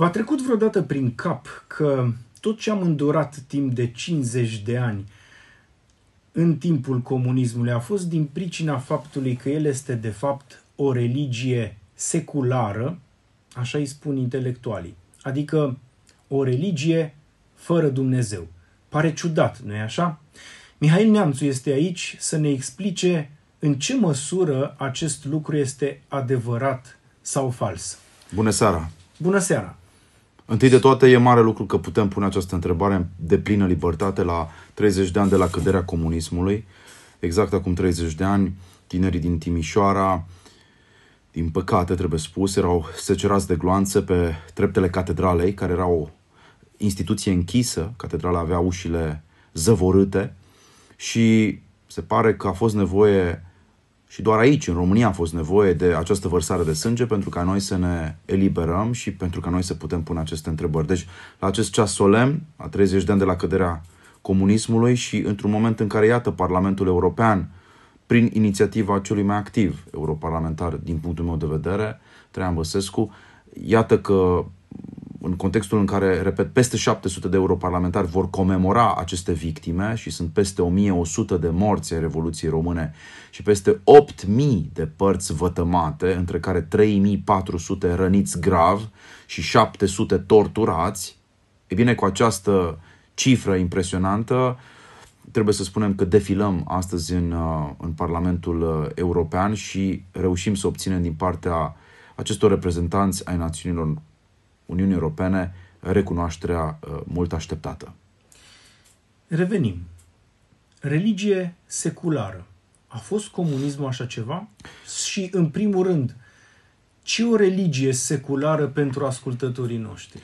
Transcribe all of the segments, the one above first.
V-a trecut vreodată prin cap că tot ce am îndurat timp de 50 de ani în timpul comunismului a fost din pricina faptului că el este de fapt o religie seculară, așa îi spun intelectualii, adică o religie fără Dumnezeu. Pare ciudat, nu-i așa? Mihail Neamțu este aici să ne explice în ce măsură acest lucru este adevărat sau fals. Bună seara! Bună seara! Întâi de toate, e mare lucru că putem pune această întrebare de plină libertate la 30 de ani de la căderea comunismului. Exact acum 30 de ani, tinerii din Timișoara, din păcate, trebuie spus, erau secerați de gloanțe pe treptele catedralei, care era o instituție închisă. Catedrala avea ușile zăvorâte și se pare că a fost nevoie și doar aici, în România, a fost nevoie de această vărsare de sânge pentru ca noi să ne eliberăm și pentru ca noi să putem pune aceste întrebări. Deci, la acest ceas solemn, a 30 de ani de la căderea comunismului și într-un moment în care, iată, Parlamentul European, prin inițiativa celui mai activ europarlamentar, din punctul meu de vedere, Traian Băsescu, iată că în contextul în care, repet, peste 700 de europarlamentari vor comemora aceste victime și sunt peste 1100 de morți ai Revoluției Române și peste 8000 de părți vătămate, între care 3400 răniți grav și 700 torturați, e bine, cu această cifră impresionantă, trebuie să spunem că defilăm astăzi în, uh, în Parlamentul uh, European și reușim să obținem din partea acestor reprezentanți ai națiunilor Uniunii Europene recunoașterea uh, mult așteptată. Revenim. Religie seculară. A fost comunismul așa ceva? Și, în primul rând, ce o religie seculară pentru ascultătorii noștri?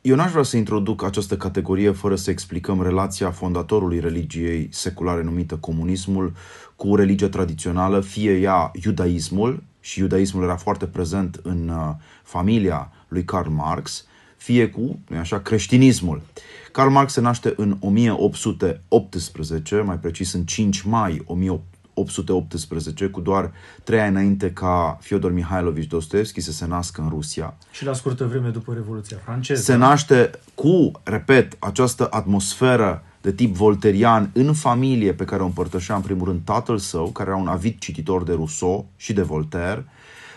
Eu n-aș vrea să introduc această categorie fără să explicăm relația fondatorului religiei seculare numită comunismul cu religia tradițională, fie ea iudaismul, și iudaismul era foarte prezent în uh, familia lui Karl Marx, fie cu, nu așa, creștinismul. Karl Marx se naște în 1818, mai precis în 5 mai 1818, cu doar trei ani înainte ca Fyodor Mihailovici Dostoevski să se nască în Rusia. Și la scurtă vreme după Revoluția franceză. Se naște cu, repet, această atmosferă de tip volterian în familie pe care o împărtășea în primul rând tatăl său, care era un avid cititor de Rousseau și de Voltaire.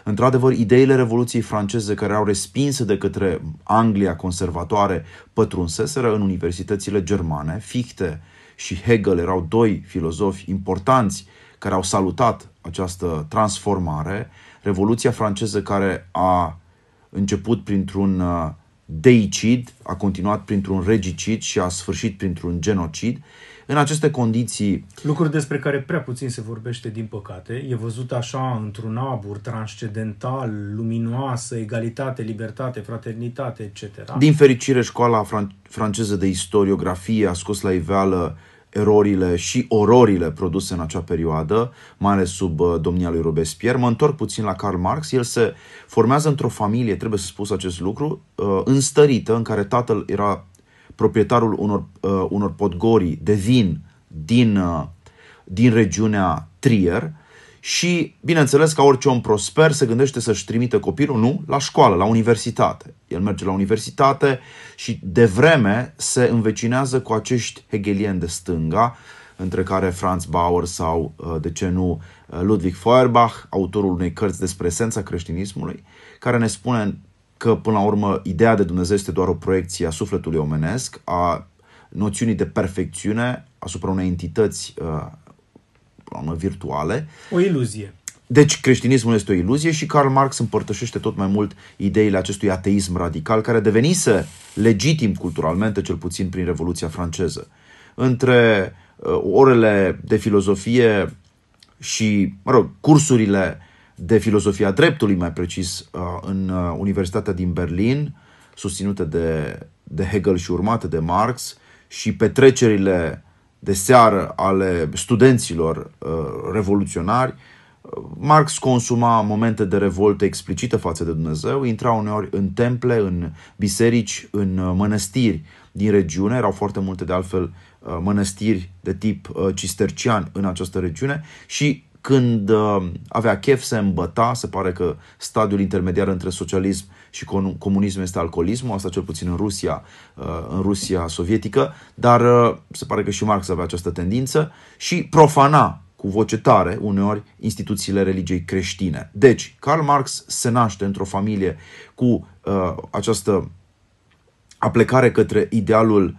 Într-adevăr, ideile Revoluției franceze care erau respinse de către Anglia conservatoare pătrunseseră în universitățile germane. Fichte și Hegel erau doi filozofi importanți care au salutat această transformare. Revoluția franceză care a început printr-un uh, deicid, a continuat printr-un regicid și a sfârșit printr-un genocid. În aceste condiții... Lucruri despre care prea puțin se vorbește, din păcate. E văzut așa într-un abur transcendental, luminoasă, egalitate, libertate, fraternitate, etc. Din fericire, școala fran- franceză de istoriografie a scos la iveală erorile și ororile produse în acea perioadă, mai ales sub uh, domnia lui Robespierre. Mă întorc puțin la Karl Marx. El se formează într-o familie, trebuie să spus acest lucru, uh, înstărită, în care tatăl era proprietarul unor, uh, unor podgorii de vin din, din regiunea Trier și, bineînțeles, ca orice om prosper, se gândește să-și trimite copilul, nu, la școală, la universitate. El merge la universitate și de vreme se învecinează cu acești hegelieni de stânga, între care Franz Bauer sau, uh, de ce nu, uh, Ludwig Feuerbach, autorul unei cărți despre esența creștinismului, care ne spune că, până la urmă, ideea de Dumnezeu este doar o proiecție a sufletului omenesc, a noțiunii de perfecțiune asupra unei entități uh, urmă, virtuale. O iluzie. Deci creștinismul este o iluzie și Karl Marx împărtășește tot mai mult ideile acestui ateism radical care devenise legitim culturalmente, cel puțin prin Revoluția franceză. Între uh, orele de filozofie și, mă rog, cursurile de filozofia dreptului, mai precis, uh, în uh, Universitatea din Berlin, susținute de, de Hegel și urmate de Marx, și petrecerile de seară ale studenților uh, revoluționari, uh, Marx consuma momente de revoltă explicită față de Dumnezeu, intra uneori în temple, în biserici, în uh, mănăstiri din regiune, erau foarte multe de altfel mănăstiri de tip cistercian în această regiune și când uh, avea chef se îmbăta, se pare că stadiul intermediar între socialism și comunism este alcoolismul, asta cel puțin în Rusia, uh, în Rusia sovietică, dar uh, se pare că și Marx avea această tendință și profana cu voce tare, uneori, instituțiile religiei creștine. Deci, Karl Marx se naște într-o familie cu uh, această aplecare către idealul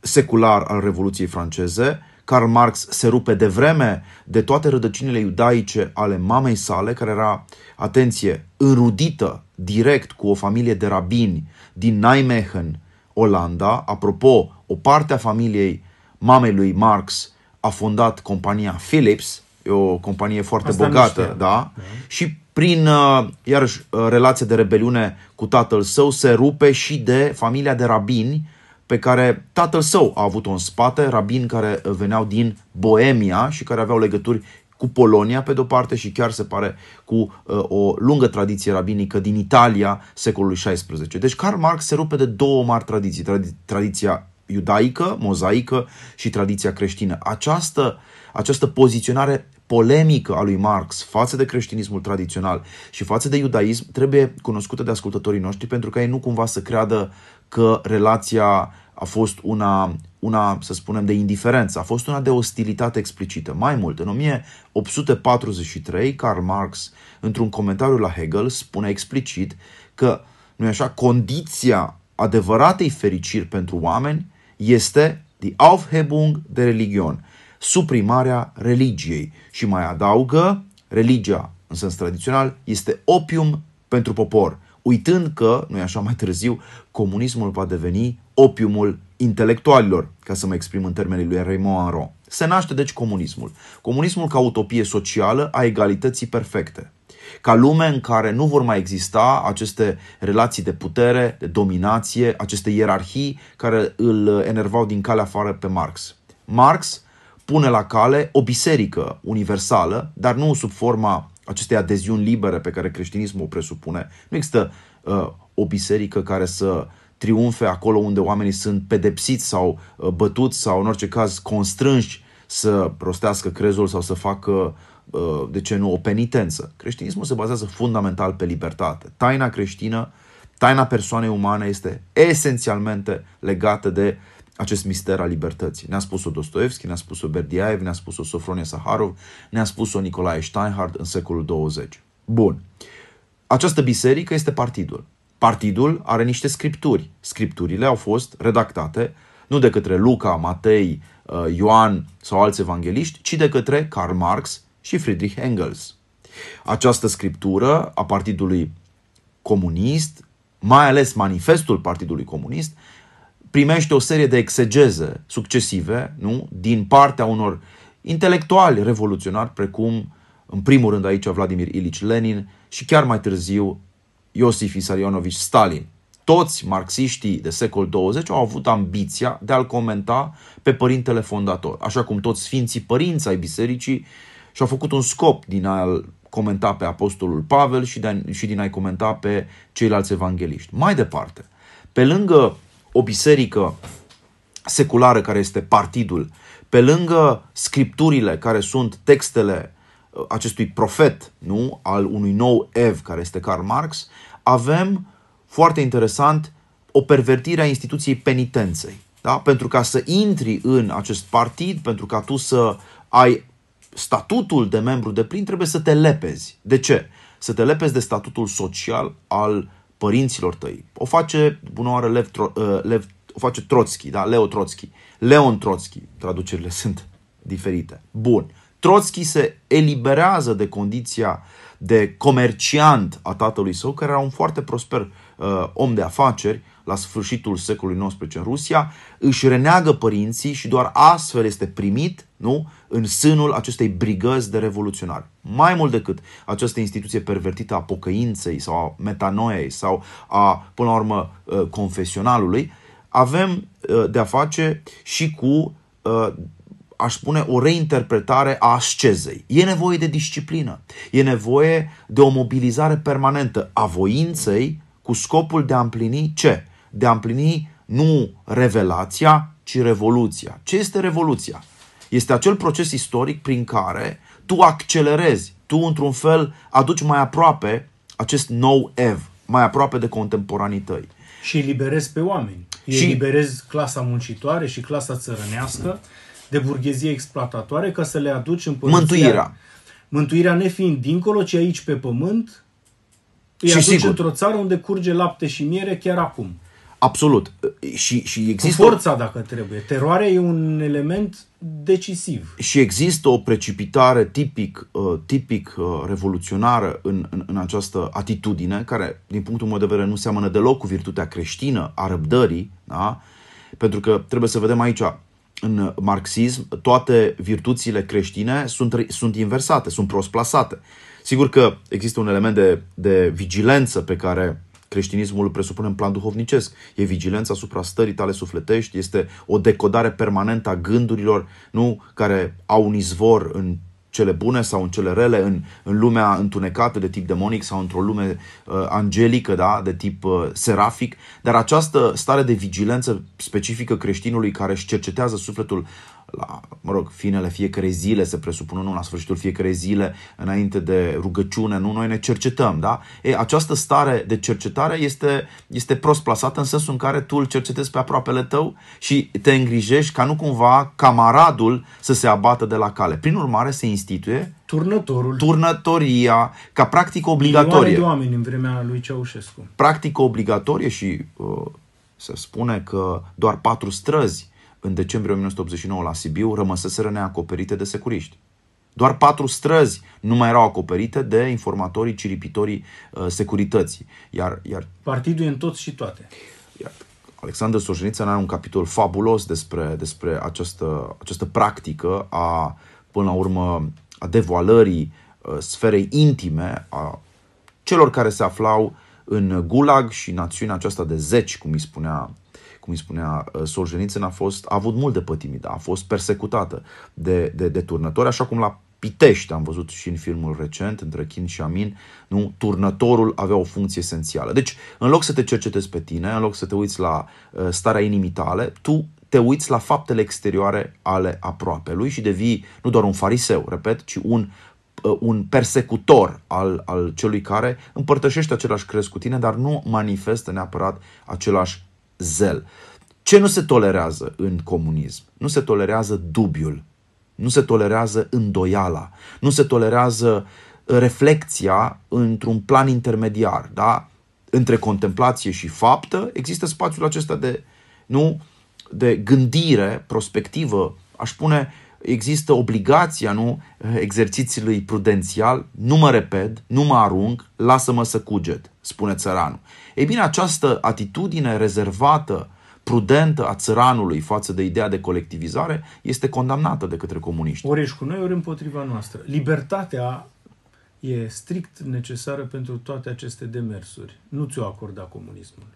secular al Revoluției franceze, Karl Marx se rupe de vreme de toate rădăcinile iudaice ale mamei sale, care era, atenție, înrudită direct cu o familie de rabini din Nijmegen, Olanda. Apropo, o parte a familiei mamei lui Marx a fondat compania Philips, e o companie foarte Asta bogată, da? da? Și prin, uh, iarăși, uh, relația de rebeliune cu tatăl său se rupe și de familia de rabini pe care tatăl său a avut-o în spate, rabini care veneau din Boemia și care aveau legături cu Polonia pe de-o parte și chiar se pare cu uh, o lungă tradiție rabinică din Italia secolului XVI. Deci Karl Marx se rupe de două mari tradiții, tradi- tradiția iudaică, mozaică și tradiția creștină. Această, această poziționare polemică a lui Marx față de creștinismul tradițional și față de iudaism trebuie cunoscută de ascultătorii noștri pentru ca ei nu cumva să creadă că relația a fost una, una, să spunem, de indiferență, a fost una de ostilitate explicită. Mai mult, în 1843, Karl Marx, într-un comentariu la Hegel, spune explicit că, nu așa, condiția adevăratei fericiri pentru oameni este die Aufhebung de religion, suprimarea religiei. Și mai adaugă, religia, în sens tradițional, este opium pentru popor uitând că, nu așa mai târziu, comunismul va deveni opiumul intelectualilor, ca să mă exprim în termenii lui Raymond Aron. Se naște deci comunismul. Comunismul ca utopie socială a egalității perfecte. Ca lume în care nu vor mai exista aceste relații de putere, de dominație, aceste ierarhii care îl enervau din calea afară pe Marx. Marx pune la cale o biserică universală, dar nu sub forma acestei adeziuni libere pe care creștinismul o presupune. Nu există uh, o biserică care să triumfe acolo unde oamenii sunt pedepsiți sau uh, bătuți sau în orice caz constrânși să rostească crezul sau să facă, uh, de ce nu, o penitență. Creștinismul se bazează fundamental pe libertate. Taina creștină, taina persoanei umane este esențialmente legată de uh, acest mister al libertății. Ne-a spus-o Dostoevski, ne-a spus-o Berdiaev, ne-a spus-o Sofronie Saharov, ne-a spus-o Nicolae Steinhardt în secolul 20. Bun. Această biserică este partidul. Partidul are niște scripturi. Scripturile au fost redactate nu de către Luca, Matei, uh, Ioan sau alți evangeliști, ci de către Karl Marx și Friedrich Engels. Această scriptură a Partidului Comunist, mai ales manifestul Partidului Comunist, primește o serie de exegeze succesive nu? din partea unor intelectuali revoluționari, precum, în primul rând aici, Vladimir Ilici Lenin și chiar mai târziu Iosif Isarionovici Stalin. Toți marxiștii de secol 20 au avut ambiția de a-l comenta pe părintele fondator, așa cum toți sfinții părinți ai bisericii și-au făcut un scop din a-l comenta pe apostolul Pavel și, de, și din a-i comenta pe ceilalți evangeliști. Mai departe, pe lângă o biserică seculară care este partidul, pe lângă scripturile care sunt textele uh, acestui profet, nu, al unui nou ev care este Karl Marx, avem foarte interesant o pervertire a instituției penitenței. Da? Pentru ca să intri în acest partid, pentru ca tu să ai statutul de membru de plin, trebuie să te lepezi. De ce? Să te lepezi de statutul social al părinților tăi. O face, bună oară, Lev, uh, Lev, o face Trotsky, da? Leo Trotsky. Leon Trotsky, traducerile sunt diferite. Bun. Trotsky se eliberează de condiția de comerciant a tatălui său, care era un foarte prosper uh, om de afaceri la sfârșitul secolului XIX în Rusia, își reneagă părinții și doar astfel este primit nu, în sânul acestei brigăzi de revoluționari. Mai mult decât această instituție pervertită a pocăinței sau a metanoiei sau a, până la urmă, uh, confesionalului, avem uh, de-a face și cu uh, aș spune, o reinterpretare a ascezei. E nevoie de disciplină, e nevoie de o mobilizare permanentă a voinței cu scopul de a împlini ce? De a împlini nu revelația, ci revoluția. Ce este revoluția? Este acel proces istoric prin care tu accelerezi, tu într-un fel aduci mai aproape acest nou ev, mai aproape de contemporanii tăi. Și eliberezi pe oameni. Și eliberezi clasa muncitoare și clasa țărănească de burghezie exploatatoare ca să le aduci în părăția. Mântuirea. Mântuirea nefiind dincolo, ci aici pe pământ, îi și aduci sigur. într-o țară unde curge lapte și miere chiar acum. Absolut. Și, și există... Cu forța, dacă trebuie. Teroarea e un element decisiv. Și există o precipitare tipic, uh, tipic uh, revoluționară în, în, în această atitudine, care, din punctul meu de vedere, nu seamănă deloc cu virtutea creștină a răbdării, da? pentru că trebuie să vedem aici, în marxism, toate virtuțile creștine sunt, sunt inversate, sunt prost plasate. Sigur că există un element de, de vigilență pe care creștinismul presupune în plan duhovnicesc. E vigilența asupra stării tale sufletești, este o decodare permanentă a gândurilor nu, care au un izvor în cele bune sau în cele rele, în, în lumea întunecată de tip demonic sau într-o lume uh, angelică, da, de tip uh, serafic, dar această stare de vigilență specifică creștinului care își cercetează sufletul la, mă rog, finele fiecare zile, se presupune, nu la sfârșitul fiecare zile, înainte de rugăciune, nu, noi ne cercetăm, da? E, această stare de cercetare este, este prost plasată în sensul în care tu îl cercetezi pe aproapele tău și te îngrijești ca nu cumva camaradul să se abată de la cale. Prin urmare, se instituie Turnătorul. Turnătoria, ca practică obligatorie. Milioane de oameni în vremea lui Ceaușescu. Practică obligatorie și uh, se spune că doar patru străzi în decembrie 1989 la Sibiu rămăseseră neacoperite de securiști. Doar patru străzi nu mai erau acoperite de informatorii, ciripitorii uh, securității. Iar, iar, Partidul e în toți și toate. Iar Alexander Solzhenitsyn are un capitol fabulos despre, despre această, această practică a, până la urmă, a devoalării uh, sferei intime a celor care se aflau în gulag și națiunea aceasta de zeci, cum îi spunea cum îi spunea uh, Solzhenitsyn, a, fost, a avut mult de pătimit, a fost persecutată de, de, de turnători, așa cum la Pitești, am văzut și în filmul recent, între Chin și Amin, nu? turnătorul avea o funcție esențială. Deci, în loc să te cercetezi pe tine, în loc să te uiți la uh, starea inimii tale, tu te uiți la faptele exterioare ale aproapelui și devii nu doar un fariseu, repet, ci un uh, un persecutor al, al celui care împărtășește același crez cu tine, dar nu manifestă neapărat același zel. Ce nu se tolerează în comunism? Nu se tolerează dubiul, nu se tolerează îndoiala, nu se tolerează reflexia într-un plan intermediar, da? Între contemplație și faptă există spațiul acesta de, nu, de gândire prospectivă, aș spune, există obligația, nu, exercițiului prudențial, nu mă repet, nu mă arunc, lasă-mă să cuget, spune țăranul. Ei bine, această atitudine rezervată, prudentă a țăranului față de ideea de colectivizare este condamnată de către comuniști. Ori ești cu noi, ori împotriva noastră. Libertatea e strict necesară pentru toate aceste demersuri. Nu ți-o acorda comunismul.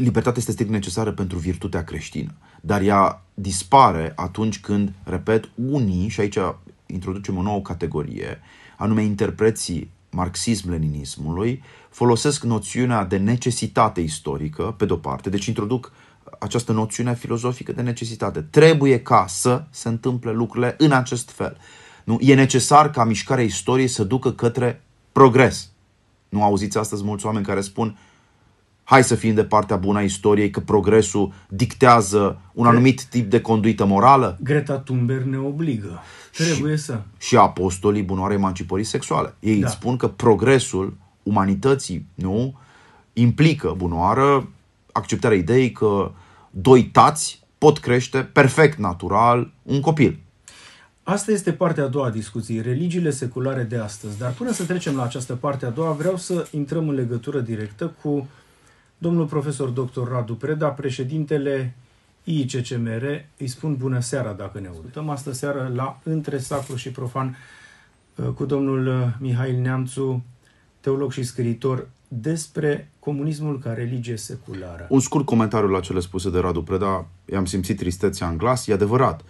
Libertatea este strict necesară pentru virtutea creștină, dar ea dispare atunci când, repet, unii, și aici introducem o nouă categorie, anume interpreții marxism-leninismului, folosesc noțiunea de necesitate istorică, pe de-o parte, deci introduc această noțiune filozofică de necesitate. Trebuie ca să se întâmple lucrurile în acest fel. Nu? E necesar ca mișcarea istoriei să ducă către progres. Nu auziți astăzi mulți oameni care spun hai să fim de partea bună a istoriei, că progresul dictează un anumit tip de conduită morală? Greta Thunberg ne obligă. Trebuie și, să. Și apostolii bunoare emancipării sexuale. Ei da. spun că progresul umanității nu implică bunoară acceptarea ideii că doi tați pot crește perfect natural un copil. Asta este partea a doua a discuției, religiile seculare de astăzi. Dar până să trecem la această parte a doua, vreau să intrăm în legătură directă cu domnul profesor dr. Radu Preda, președintele ICCMR. Îi spun bună seara dacă ne audăm. Astă seară la Între Sacru și Profan uh, cu domnul uh, Mihail Neamțu, teolog și scriitor, despre comunismul ca religie seculară. Un scurt comentariu la cele spuse de Radu Preda. I-am simțit tristețea în glas. E adevărat.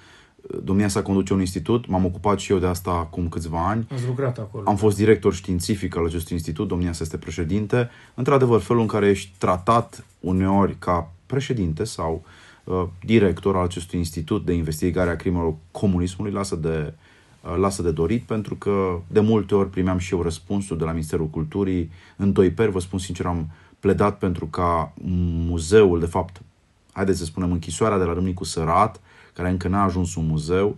Domnia sa conduce un institut, m-am ocupat și eu de asta acum câțiva ani. Ați lucrat acolo. Am fost director științific al acestui institut, domnia sa este președinte. Într-adevăr, felul în care ești tratat uneori ca președinte sau uh, director al acestui institut de investigare a crimelor comunismului lasă de uh, lasă de dorit pentru că de multe ori primeam și eu răspunsul de la Ministerul Culturii. În Toiper, vă spun sincer, am pledat pentru ca muzeul, de fapt, haideți să spunem, închisoarea de la Râmnicu Sărat, care încă n-a ajuns un muzeu,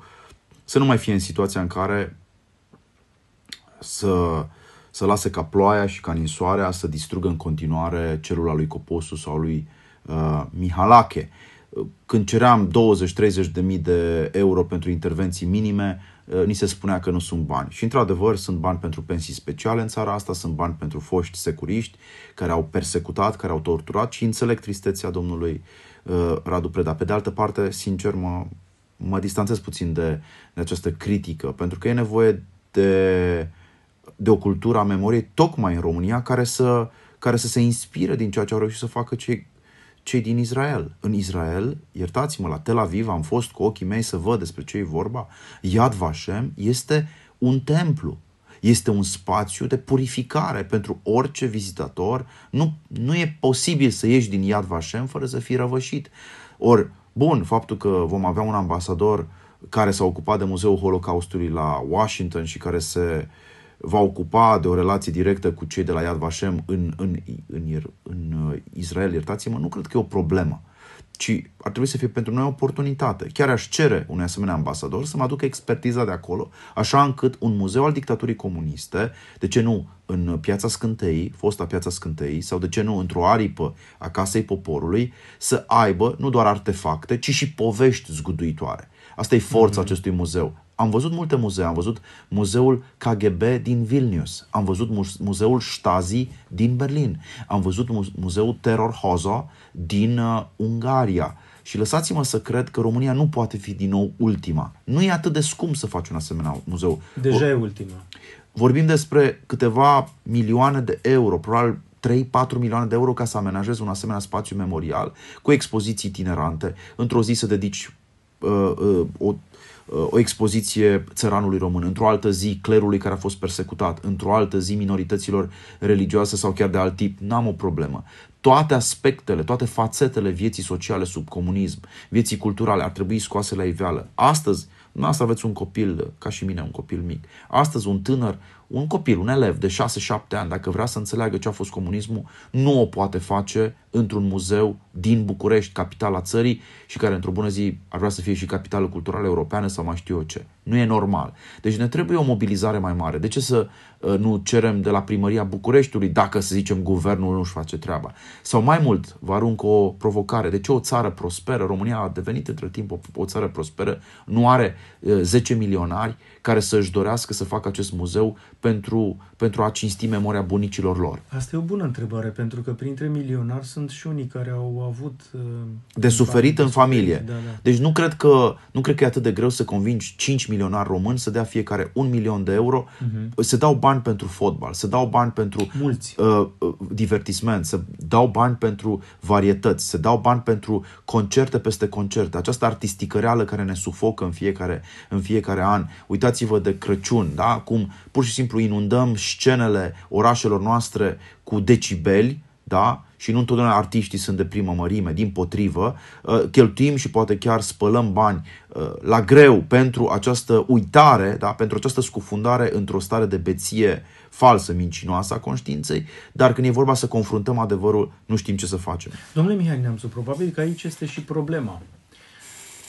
să nu mai fie în situația în care să, să lase ca ploaia și ca ninsoarea să distrugă în continuare celula lui Coposu sau lui uh, Mihalache. Când ceream 20-30 de mii de euro pentru intervenții minime, uh, ni se spunea că nu sunt bani. Și într-adevăr sunt bani pentru pensii speciale în țara asta, sunt bani pentru foști securiști care au persecutat, care au torturat și înțeleg tristețea domnului uh, Radu Preda. Pe de altă parte, sincer, mă, mă distanțez puțin de, de această critică, pentru că e nevoie de, de o cultură a memoriei tocmai în România care să, care să se inspire din ceea ce au reușit să facă cei, cei din Israel. În Israel, iertați-mă, la Tel Aviv am fost cu ochii mei să văd despre ce e vorba. Yad Vashem este un templu. Este un spațiu de purificare pentru orice vizitator. Nu, nu e posibil să ieși din Yad Vashem fără să fii răvășit. Ori, bun, faptul că vom avea un ambasador care s-a ocupat de Muzeul Holocaustului la Washington și care se va ocupa de o relație directă cu cei de la Yad Vashem în, în, în, în uh, Israel, iertați-mă, nu cred că e o problemă ci ar trebui să fie pentru noi o oportunitate. Chiar aș cere unui asemenea ambasador să mă aducă expertiza de acolo, așa încât un muzeu al dictaturii comuniste, de ce nu în Piața Scânteii, fosta Piața Scânteii, sau de ce nu într-o aripă a Casei Poporului, să aibă nu doar artefacte, ci și povești zguduitoare. Asta e forța mm-hmm. acestui muzeu. Am văzut multe muzee, am văzut muzeul KGB din Vilnius, am văzut muzeul Stasi din Berlin, am văzut muzeul Terror Hoza din uh, Ungaria. Și lăsați-mă să cred că România nu poate fi din nou ultima. Nu e atât de scump să faci un asemenea muzeu. Deja o, e ultima. Vorbim despre câteva milioane de euro, probabil 3-4 milioane de euro ca să amenajezi un asemenea spațiu memorial cu expoziții itinerante. Într-o zi să dedici uh, uh, o Uh, o expoziție țăranului român, într-o altă zi clerului care a fost persecutat, într-o altă zi minorităților religioase sau chiar de alt tip, n-am o problemă. Toate aspectele, toate fațetele vieții sociale sub comunism, vieții culturale ar trebui scoase la iveală. Astăzi, Noastră aveți un copil, ca și mine, un copil mic. Astăzi un tânăr, un copil, un elev de 6-7 ani, dacă vrea să înțeleagă ce a fost comunismul, nu o poate face într-un muzeu din București, capitala țării, și care într-o bună zi ar vrea să fie și capitală culturală europeană sau mai știu eu ce. Nu e normal. Deci ne trebuie o mobilizare mai mare. De ce să uh, nu cerem de la primăria Bucureștiului dacă, să zicem, guvernul nu-și face treaba? Sau mai mult, vă arunc o provocare. De ce o țară prosperă, România a devenit între timp o, o țară prosperă, nu are 10 uh, milionari care să-și dorească să facă acest muzeu pentru, pentru a cinsti memoria bunicilor lor? Asta e o bună întrebare, pentru că printre milionari sunt și unii care au avut... Uh, de suferit în familie. Da, da. Deci nu cred, că, nu cred că e atât de greu să convingi 5 milionari români să dea fiecare un milion de euro, uh-huh. să dau bani pentru fotbal, să dau bani pentru Mulți. Uh, uh, divertisment, să dau bani pentru varietăți, să dau bani pentru concerte peste concerte. Această artistică reală care ne sufocă în fiecare, în fiecare an. Uitați-vă de Crăciun, da? cum pur și simplu inundăm scenele orașelor noastre cu decibeli, da? și nu întotdeauna artiștii sunt de primă mărime, din potrivă, uh, cheltuim și poate chiar spălăm bani uh, la greu pentru această uitare, da? pentru această scufundare într-o stare de beție falsă, mincinoasă a conștiinței, dar când e vorba să confruntăm adevărul, nu știm ce să facem. Domnule Mihai Neamțu, probabil că aici este și problema.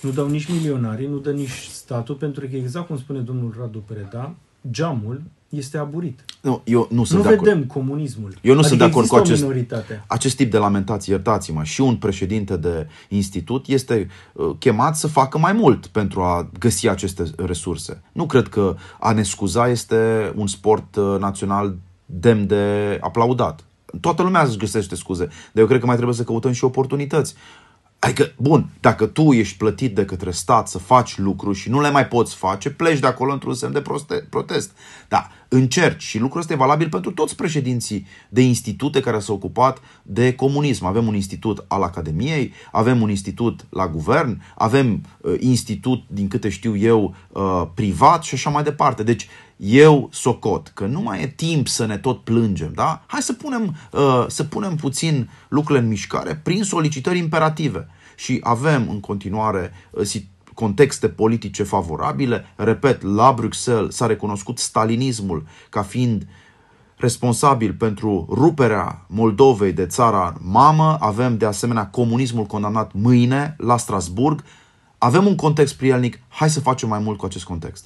Nu dau nici milionarii, nu dă nici statul, pentru că exact cum spune domnul Radu Preda, geamul este aburit. Nu, eu nu sunt nu de acord. vedem comunismul. Eu nu adică sunt de acord cu acest, acest tip de lamentații, iertați-mă. Și un președinte de institut este uh, chemat să facă mai mult pentru a găsi aceste resurse. Nu cred că a ne scuza este un sport uh, național demn de aplaudat. Toată lumea își găsește scuze, dar eu cred că mai trebuie să căutăm și oportunități. Adică, bun, dacă tu ești plătit de către stat să faci lucruri și nu le mai poți face, pleci de acolo într-un semn de protest. Da, încerci și lucrul ăsta e valabil pentru toți președinții de institute care s-au ocupat de comunism. Avem un institut al Academiei, avem un institut la guvern, avem uh, institut, din câte știu eu, uh, privat și așa mai departe. Deci, eu socot că nu mai e timp să ne tot plângem, da? Hai să punem, uh, să punem puțin lucrurile în mișcare prin solicitări imperative. Și avem în continuare uh, contexte politice favorabile. Repet, la Bruxelles s-a recunoscut stalinismul ca fiind responsabil pentru ruperea Moldovei de țara mamă. Avem de asemenea comunismul condamnat mâine la Strasburg. Avem un context prielnic. Hai să facem mai mult cu acest context.